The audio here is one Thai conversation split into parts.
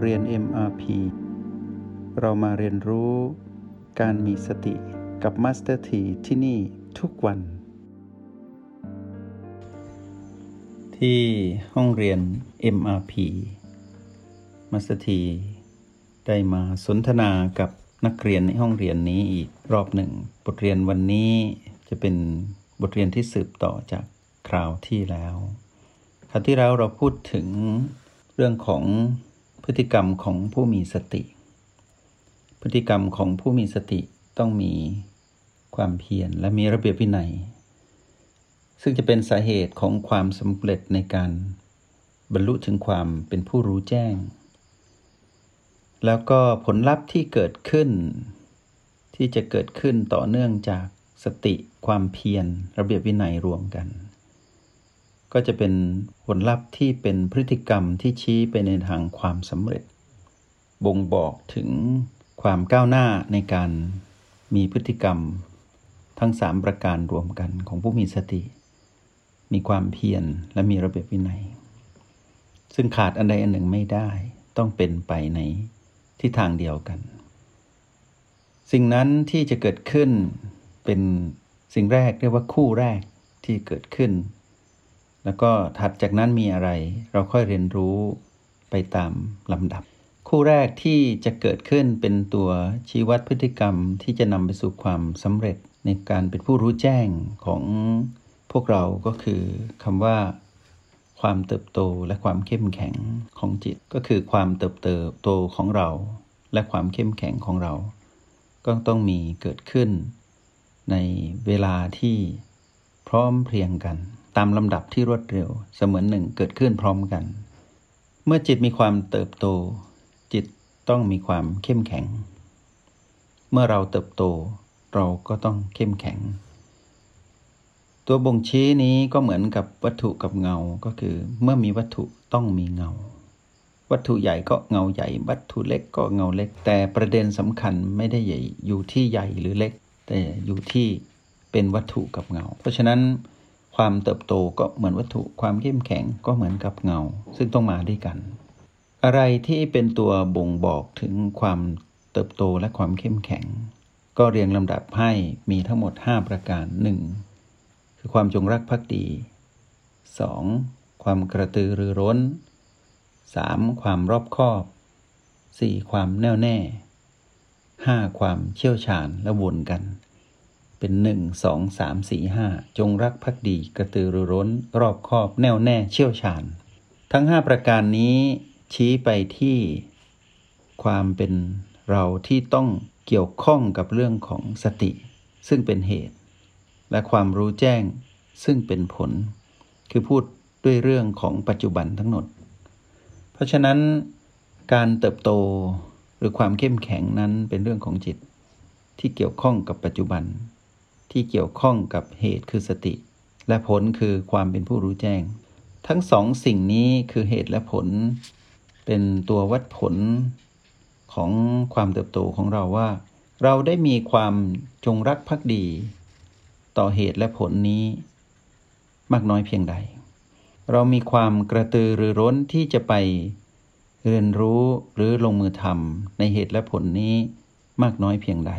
เรียน MRP เรามาเรียนรู้การมีสติกับ Master T ที่ที่นี่ทุกวัน ที่ห้องเรียน MRP Master T ได้มาสนทนากับนักเรียนในห้องเรียนนี้อีกรอบหนึ่ง บทเรียนวันนี้จะเป็นบทเรียนที่สืบต่อจากคราวที่แล้ว คราวที่แล้วเราพูดถึงเรื่องของ พฤติกรรมของผู้มีสติ พฤติกรรมของผู้มีสติต้องมีความเพียรและมีระเบียบวินัย ซึ่งจะเป็นสาเหตุของความสำเร็จในการบรรลุถึงความเป็นผู้รู้แจ้ง แล้วก็ผลลัพธ์ที่เกิดขึ้น ที่จะเกิดขึ้นต่อเนื่องจากสติความเพียรระเบียบวินัยรวมกัน ก็จะเป็นผลลัพธ์ที่เป็นพฤติกรรมที่ชี้ไปในทางความสำเร็จ บ่งบอกถึงความก้าวหน้าในการมีพฤติกรรม ทั้งสามประการรวมกันของผู้มีสติ มีความเพียรและมีระเบียบวินัย ซึ่งขาดอันใดอันหนึ่งไม่ได้ต้องเป็นไปในทิศทางเดียวกัน สิ่งนั้นที่จะเกิดขึ้นเป็นสิ่งแรกเรียกว่าคู่แรกที่เกิดขึ้น แล้วก็ถัดจากนั้นมีอะไร เราค่อยเรียนรู้ไปตามลำดับ คู่แรกที่จะเกิดขึ้นเป็นตัวชี้วัดพฤติกรรมที่จะนำไปสู่ความสำเร็จในการเป็นผู้รู้แจ้งของพวกเราก็คือคำว่า ความเติบโตและความเข้มแข็งของจิต ก็คือความเติบโตของเรา และความเข้มแข็งของเรา ก็ต้องมีเกิดขึ้นในเวลาที่พร้อมเพรียงกัน ตามลำดับที่รวดเร็วเสมือนหนึ่งเกิดขึ้นพร้อมกัน เมื่อจิตมีความเติบโต จิตต้องมีความเข้มแข็ง เมื่อเราเติบโตเราก็ต้องเข้มแข็ง ตัวบ่งชี้นี้ก็เหมือนกับวัตถุกับเงาก็คือ เมื่อมีวัตถุต้องมีเงา วัตถุใหญ่ก็เงาใหญ่ วัตถุเล็กก็เงาเล็ก แต่ประเด็นสำคัญไม่ได้ใหญ่อยู่ที่ใหญ่หรือเล็ก แต่อยู่ที่เป็นวัตถุกับเงา เพราะฉะนั้น ความเติบโตก็เหมือนวัตถุความเข้มแข็งก็เหมือนกับเงา ซึ่งต้องมาด้วยกัน อะไรที่เป็นตัวบ่งบอกถึงความเติบโตและความเข้มแข็ง ก็เรียงลำดับให้มีทั้งหมด 5 ประการ 1. คือความจงรักภักดี 2. ความกระตือรือร้น 3. ความรอบคอบ 4. ความแน่วแน่ 5. ความเชี่ยวชาญและวนกัน เป็น1 2 3 4 5จงรักภักดีกระตือรือร้น รอบคอบแน่วแน่เชี่ยวชาญ ทั้ง5ประการนี้ชี้ไปที่ความเป็นเราที่ต้องเกี่ยวข้องกับเรื่องของสติ ซึ่งเป็นเหตุ และความรู้แจ้งซึ่งเป็นผล คือพูดด้วยเรื่องของปัจจุบันทั้งหมด เพราะฉะนั้นการเติบโตหรือความเข้มแข็งนั้นเป็นเรื่องของจิตที่เกี่ยวข้องกับปัจจุบัน ที่เกี่ยวข้องกับเหตุคือสติ และผลคือความเป็นผู้รู้แจ้ง ทั้งสองสิ่งนี้คือเหตุและผล เป็นตัววัดผลของความเติบโตของเราว่า เราได้มีความจงรักภักดี ต่อเหตุและผลนี้ มากน้อยเพียงใด เรามีความกระตือรือร้นที่จะไปเรียนรู้หรือลงมือทำในเหตุและผลนี้มากน้อยเพียงใด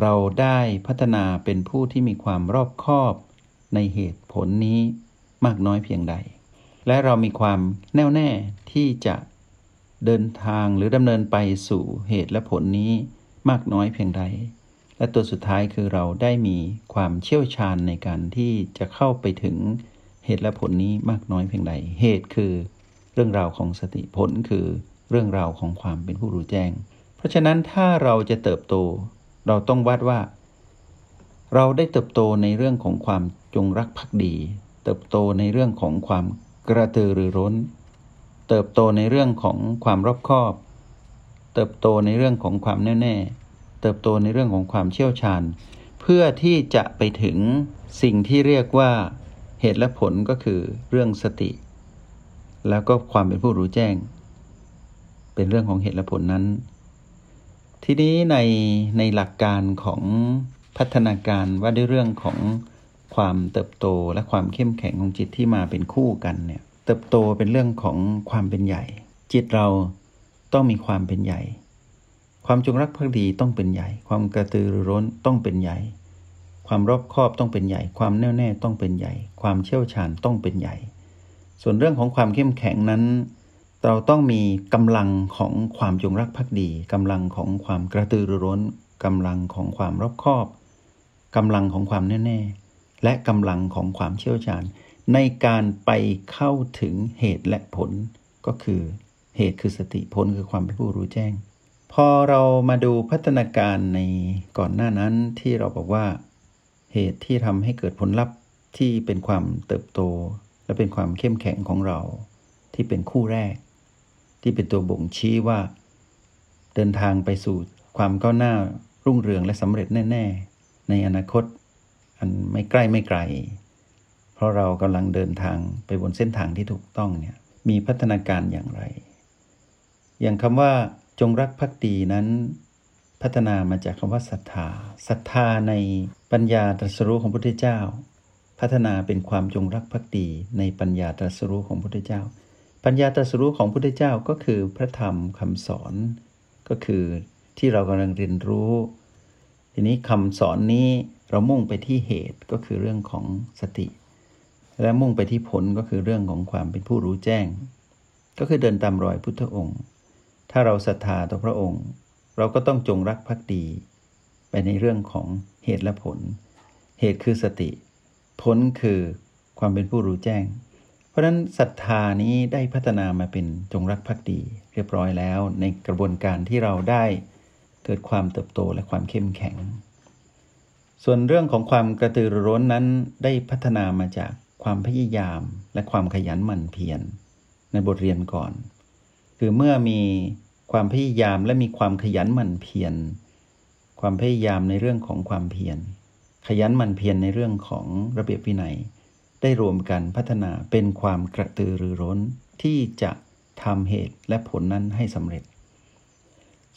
เราได้พัฒนาเป็นผู้ที่มีความรอบคอบในเหตุผลนี้มากน้อยเพียงใด และเรามีความแน่วแน่ที่จะเดินทางหรือดำเนินไปสู่เหตุและผลนี้มากน้อยเพียงใด และตัวสุดท้ายคือเราได้มีความเชี่ยวชาญในการที่จะเข้าไปถึงเหตุและผลนี้มากน้อยเพียงใด เหตุคือเรื่องราวของสติผลคือเรื่องราวของความเป็นผู้รู้แจ้ง เพราะฉะนั้นถ้าเราจะเติบโต เราต้องวัดว่า เราได้เติบโตในเรื่องของความจงรักภักดี เติบโตในเรื่องของความกระตือรือร้น เติบโตในเรื่องของความรอบคอบ เติบโตในเรื่องของความแน่แน่เติบโตในเรื่องของความเชี่ยวชาญ เพื่อที่จะไปถึงสิ่งที่เรียกว่าเหตุและผลก็คือเรื่องสติ แล้วก็ความเป็นผู้รู้แจ้ง เป็นเรื่องของเหตุและผลนั้น ทีนี้ในในหลักการของพัฒนาการว่าด้วยเรื่องของความเติบโตและความเข้มแข็งของจิตที่มาเป็นคู่กันเนี่ยเติบโตเป็นเรื่องของความเป็นใหญ่ จิตเราต้องมีความเป็นใหญ่ ความจงรักภักดีต้องเป็นใหญ่ ความกระตือรือร้นต้องเป็นใหญ่ ความรอบคอบต้องเป็นใหญ่ ความแน่วแน่ต้องเป็นใหญ่ ความเชี่ยวชาญต้องเป็นใหญ่ ส่วนเรื่องของความเข้มแข็งนั้น เราต้องมีกำลังของความจงรักภักดีกำลังของความกระตือรือร้นกำลังของความรอบคอบกำลังของความแน่แน่และกำลังของความเชี่ยวชาญ ในการไปเข้าถึงเหตุและผลก็คือเหตุคือสติผลคือความเป็นผู้รู้แจ้ง พอเรามาดูพัฒนาการในก่อนหน้านั้นที่เราบอกว่า เหตุที่ทำให้เกิดผลลัพธ์ที่เป็นความเติบโต และเป็นความเข้มแข็งของเรา ที่เป็นคู่แรก ที่เป็นตัวบ่งชี้ว่า เดินทางไปสู่ความก้าวหน้ารุ่งเรืองและสำเร็จแน่ ๆ ในอนาคต อันไม่ใกล้ไม่ไกล เพราะเรากำลังเดินทางไปบนเส้นทางที่ถูกต้องเนี่ยมีพัฒนาการอย่างไร อย่างคำว่าจงรักภักดีนั้น พัฒนามาจากคำว่าศรัทธาศรัทธาในปัญญาตรัสรู้ของพระพุทธเจ้า พัฒนาเป็นความจงรักภักดีในปัญญาตรัสรู้ของพระพุทธเจ้า ปัญญาตรัสรู้ของพุทธเจ้าก็คือพระธรรมคำสอนก็คือที่เรากำลังเรียนรู้ ทีนี้คำสอนนี้เรามุ่งไปที่เหตุก็คือเรื่องของสติ และมุ่งไปที่ผลก็คือเรื่องของความเป็นผู้รู้แจ้ง ก็คือเดินตามรอยพุทธองค์ ถ้าเราศรัทธาต่อพระองค์ เราก็ต้องจงรักภักดี ไปในเรื่องของเหตุและผล เหตุคือสติ ผลคือความเป็นผู้รู้แจ้ง เพราะฉะนั้นศรัทธานี้ได้พัฒนามาเป็นจงรักภักดี เรียบร้อยแล้ว ในกระบวนการที่เราได้เกิดความเติบโตและความเข้มแข็ง ส่วนเรื่องของความกระตือรือร้นนั้นได้พัฒนามาจากความพยายามและความขยันหมั่นเพียรในบทเรียนก่อน คือเมื่อมีความพยายามและมีความขยันหมั่นเพียรความพยายามในเรื่องของความเพียรขยันหมั่นเพียรในเรื่องของระเบียบวินัย ได้รวมกันพัฒนาเป็นความกระตือรือร้นที่จะทำเหตุและผลนั้นให้สำเร็จ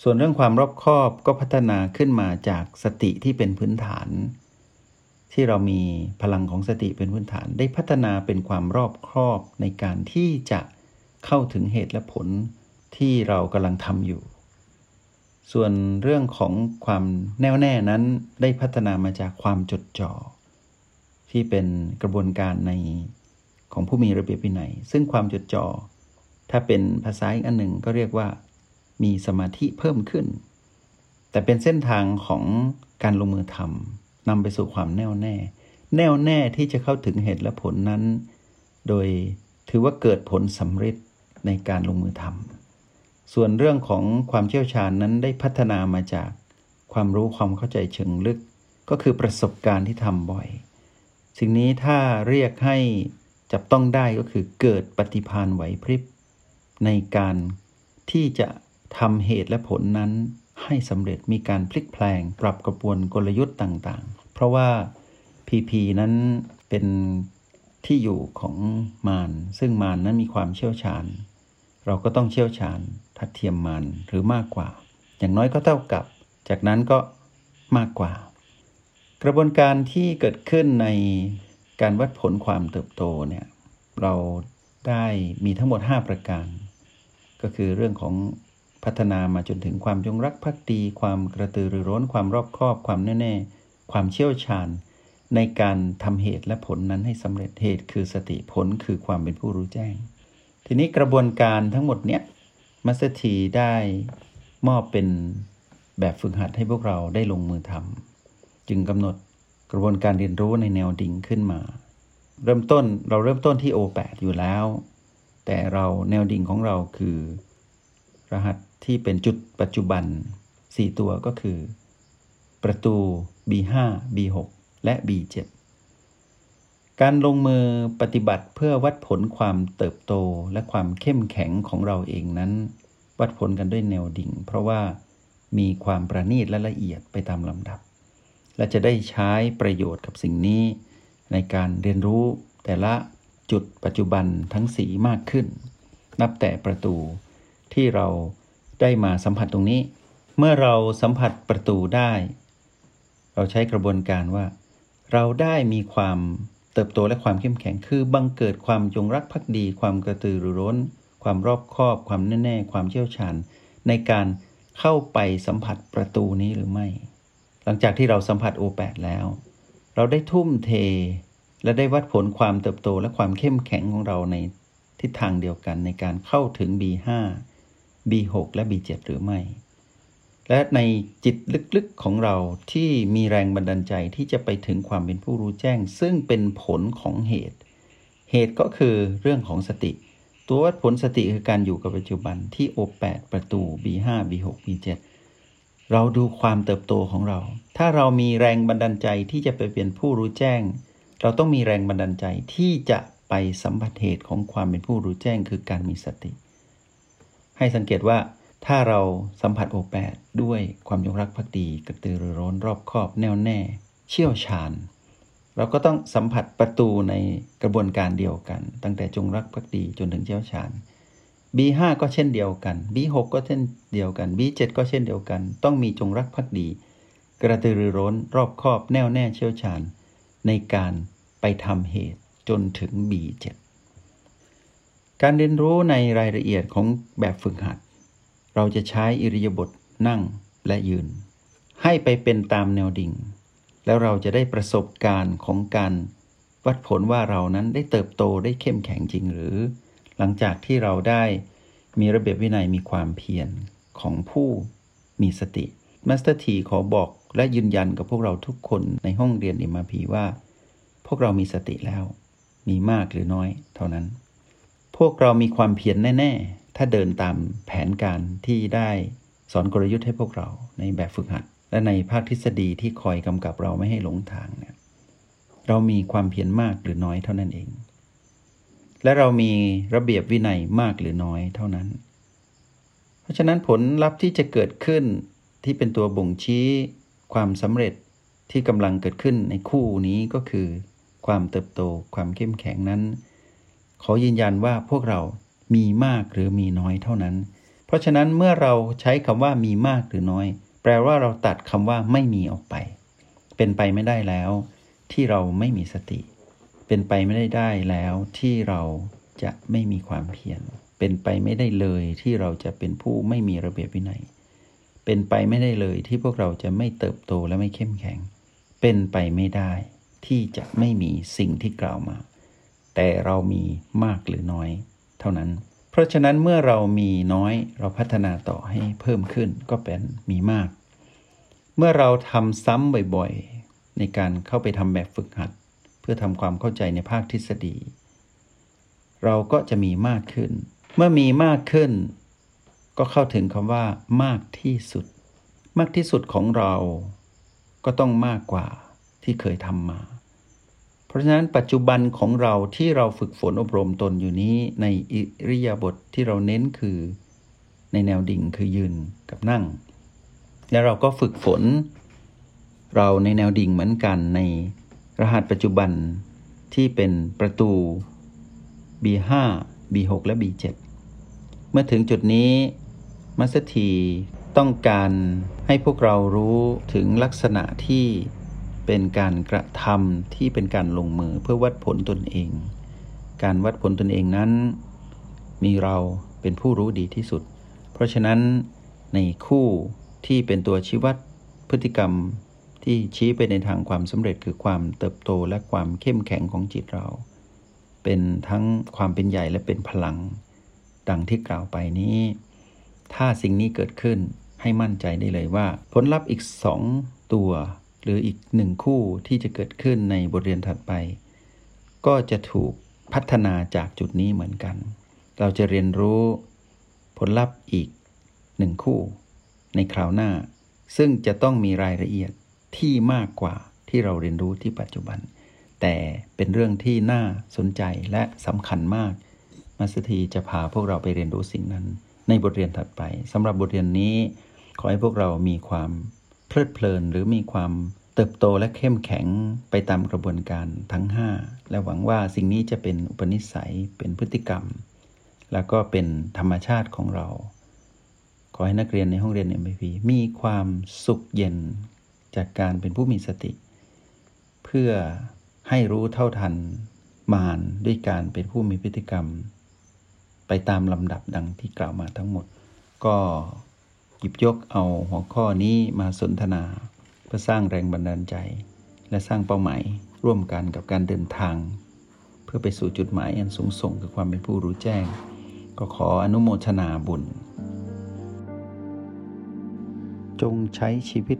ส่วนเรื่องความรอบคอบก็พัฒนาขึ้นมาจากสติที่เป็นพื้นฐาน ที่เรามีพลังของสติเป็นพื้นฐาน ได้พัฒนาเป็นความรอบครอบในการที่จะเข้าถึงเหตุและผลที่เรากำลังทำอยู่ ส่วนเรื่องของความแน่วแน่นั้นได้พัฒนามาจากความจดจ่อ ที่เป็นกระบวนการในของผู้มีระเบียบวินัย ซึ่งความจดจ่อถ้าเป็นภาษาอีกอันหนึ่งก็เรียกว่า มีสมาธิเพิ่มขึ้น แต่เป็นเส้นทางของการลงมือทำนำไปสู่ความแน่วแน่ แน่วแน่ที่จะเข้าถึงเหตุและผลนั้น โดยถือว่าเกิดผลสำเร็จในการลงมือทำส่วนเรื่องของความเชี่ยวชาญนั้นได้พัฒนามาจากความรู้ความเข้าใจเชิงลึก ก็คือประสบการณ์ที่ทำบ่อย สิ่งนี้ถ้าเรียกให้จับต้องได้ก็คือเกิดปฏิพานไหวพริบ ในการที่จะทำเหตุและผลนั้นให้สำเร็จมีการพลิกแปลงปรับกระบวนกลยุทธ์ต่างๆ เพราะว่า PP นั้นเป็นที่อยู่ของมารซึ่งมารนั้นมีความเชี่ยวชาญ เราก็ต้องเชี่ยวชาญทัดเทียมมารหรือมากกว่า อย่างน้อยก็เท่ากับ จากนั้นก็มากกว่า กระบวนการที่เกิดขึ้นในการวัดผลความเติบโตเนี่ยเราได้มีทั้งหมด 5 ประการ ก็คือเรื่องของพัฒนามาจนถึงความจงรักภักดี ความกระตือรือร้น ความรอบคอบ ความแน่แน่ความเชี่ยวชาญ ในการทำเหตุและผลนั้นให้สำเร็จเหตุคือสติผลคือความเป็นผู้รู้แจ้ง ทีนี้กระบวนการทั้งหมดเนี้ยมัสถีได้มอบเป็นแบบฝึกหัดให้พวกเราได้ลงมือทำ จึงกำหนดกระบวนการเรียนรู้ในแนวดิ่งขึ้นมา เริ่มต้นเราเริ่มต้นที่ O8 อยู่แล้ว แต่เราแนวดิ่งของเราคือ รหัสที่เป็นจุดปัจจุบัน 4 ตัวก็คือ ประตู B5 B6 และ B7 การลงมือปฏิบัติเพื่อวัดผลความเติบโตและความเข้มแข็งของเราเองนั้น วัดผลกันด้วยแนวดิ่ง เพราะว่ามีความประณีตและละเอียดไปตามลำดับ และจะได้ใช้ประโยชน์กับสิ่งนี้ ในการเรียนรู้แต่ละจุดปัจจุบันทั้งสีมากขึ้น นับแต่ประตูที่เราได้มาสัมผัสตรงนี้ เมื่อเราสัมผัสประตูได้ เราใช้กระบวนการว่า เราได้มีความเติบโตและความเข้มแข็งคือบังเกิดความจงรักภักดี ความกระตือรือร้น ความรอบคอบ ความแน่แน่ ความเชี่ยวชาญ ในการเข้าไปสัมผัสประตูนี้หรือไม่ หลังจากที่เราสัมผัสโอแปดแล้ว เราได้ทุ่มเท และได้วัดผลความเติบโตและความเข้มแข็งของเราในทิศทางเดียวกันในการเข้าถึง B5 B6 และ B7 หรือไม่ และในจิตลึกๆของเราที่มีแรงบันดาลใจที่จะไปถึงความเป็นผู้รู้แจ้ง ซึ่งเป็นผลของเหตุ เหตุก็คือเรื่องของสติ ตัววัดผลสติคือการอยู่กับปัจจุบันที่ O8 ประตู B5 B6 B7 เราดูความเติบโตของเรา ถ้าเรามีแรงบันดาลใจที่จะไปเป็นผู้รู้แจ้ง เราต้องมีแรงบันดาลใจที่จะไปสัมผัสเหตุของความเป็นผู้รู้แจ้งคือการมีสติ ให้สังเกตว่าถ้าเราสัมผัสโอแปดด้วยความยงรักภักดีกระตือรือร้นรอบคอบแน่วแน่ เชี่ยวชาญ เราก็ต้องสัมผัสประตูในกระบวนการเดียวกัน ตั้งแต่จงรักภักดีจนถึงเชี่ยวชาญ B5 ก็เช่นเดียวกัน B6 ก็เช่นเดียวกัน B7 ก็เช่นเดียวกัน ต้องมีจงรักภักดี กระตือรือร้นรอบคอบแน่วแน่เชี่ยวชาญ ในการไปทำเหตุจนถึง B7 การเรียนรู้ในรายละเอียดของแบบฝึกหัด เราจะใช้อิริยาบถนั่งและยืน ให้ไปเป็นตามแนวดิ่ง แล้วเราจะได้ประสบการณ์ของการวัดผลว่าเรานั้นได้เติบโตได้เข้มแข็งจริงหรือ หลังจากที่เราได้มีระเบียบวินัยมีความเพียรของผู้มีสติมาสเตอร์ทีขอบอกและยืนยันกับพวกเราทุกคนในห้องเรียน MRP ว่า พวกเรามีสติแล้ว มีมากหรือน้อยเท่านั้น พวกเรามีความเพียรแน่ ๆ ถ้าเดินตามแผนการที่ได้สอนกลยุทธ์ให้พวกเราในแบบฝึกหัด และในภาคทฤษฎีที่คอยกำกับเราไม่ให้หลงทางเนี่ยเรามีความเพียรมากหรือน้อยเท่านั้นเอง และเรามีระเบียบวินัยมากหรือน้อยเท่านั้น เพราะฉะนั้นผลลัพธ์ที่จะเกิดขึ้นที่เป็นตัวบ่งชี้ความสำเร็จที่กำลังเกิดขึ้นในคู่นี้ก็คือ ความเติบโตความเข้มแข็งนั้น ขอยืนยันว่าพวกเรามีมากหรือมีน้อยเท่านั้น เพราะฉะนั้นเมื่อเราใช้คำว่ามีมากหรือน้อย แปลว่าเราตัดคำว่าไม่มีออกไป เป็นไปไม่ได้แล้ว ที่เราไม่มีสติ เป็นไปไม่ได้ได้แล้วที่เราจะไม่มีความเพียร เป็นไปไม่ได้เลยที่เราจะเป็นผู้ไม่มีระเบียบวินัย เป็นไปไม่ได้เลยที่พวกเราจะไม่เติบโตและไม่เข้มแข็ง เป็นไปไม่ได้ที่จะไม่มีสิ่งที่กล่าวมา แต่เรามีมากหรือน้อย เท่านั้น เพราะฉะนั้นเมื่อเรามีน้อยเราพัฒนาต่อให้เพิ่มขึ้นก็เป็นมีมาก เมื่อเราทำซ้ำบ่อยๆ ในการเข้าไปทำแบบฝึกหัด เพื่อทำความเข้าใจในภาคทฤษฎี เราก็จะมีมากขึ้น เมื่อมีมากขึ้น ก็เข้าถึงคำว่ามากที่สุด มากที่สุดของเรา ก็ต้องมากกว่าที่เคยทำมา เพราะฉะนั้นปัจจุบันของเราที่เราฝึกฝนอบรมตนอยู่นี้ในอิริยาบถทที่เราเน้นคือในแนวดิ่งคือยืนกับนั่ง แล้วเราก็ฝึกฝน เราในแนวดิ่งเหมือนกันใน รหัสปัจจุบันที่เป็นประตู B5 B6 และ B7 เมื่อถึงจุดนี้มัสถีต้องการให้พวกเรารู้ถึงลักษณะที่เป็นการกระทำที่เป็นการลงมือเพื่อวัดผลตนเอง การวัดผลตนเองนั้น มีเราเป็นผู้รู้ดีที่สุด เพราะฉะนั้นในคู่ที่เป็นตัวชี้วัดพฤติกรรม ที่ชี้ไปในทางความสำเร็จคือความเติบโตและความเข้มแข็งของจิตเรา เป็นทั้งความเป็นใหญ่และเป็นพลัง ดังที่กล่าวไปนี้ ถ้าสิ่งนี้เกิดขึ้นให้มั่นใจได้เลยว่า ผลลัพธ์อีกสองตัว หรืออีกหนึ่งคู่ที่จะเกิดขึ้นในบทเรียนถัดไป ก็จะถูกพัฒนาจากจุดนี้เหมือนกัน เราจะเรียนรู้ผลลัพธ์อีกหนึ่งคู่ ในคราวหน้า ซึ่งจะต้องมีรายละเอียด ที่มากกว่าที่เราเรียนรู้ที่ปัจจุบัน แต่เป็นเรื่องที่น่าสนใจและสำคัญมากมาสถีจะพาพวกเราไปเรียนรู้สิ่งนั้น ในบทเรียนถัดไปสำหรับบทเรียนนี้ ขอให้พวกเรามีความเพลิดเพลินหรือมีความเติบโตและเข้มแข็งไปตามกระบวนการทั้ง 5 และหวังว่าสิ่งนี้จะเป็นอุปนิสัยเป็นพฤติกรรม แล้วก็เป็นธรรมชาติของเรา ขอให้นักเรียนในห้องเรียน MVP มีความสุขเย็น จากการเป็นผู้มีสติ เพื่อให้รู้เท่าทันมารด้วยการเป็นผู้มีพฤติกรรม ไปตามลำดับดังที่กล่าวมาทั้งหมด ก็หยิบยกเอาหัวข้อนี้มาสนทนา เพื่อสร้างแรงบันดาลใจ และสร้างเป้าหมายร่วมกันกับการเดินทาง เพื่อไปสู่จุดหมายอันสูงส่งคือความเป็นผู้รู้แจ้ง ก็ขออนุโมทนาบุญ จงใช้ชีวิต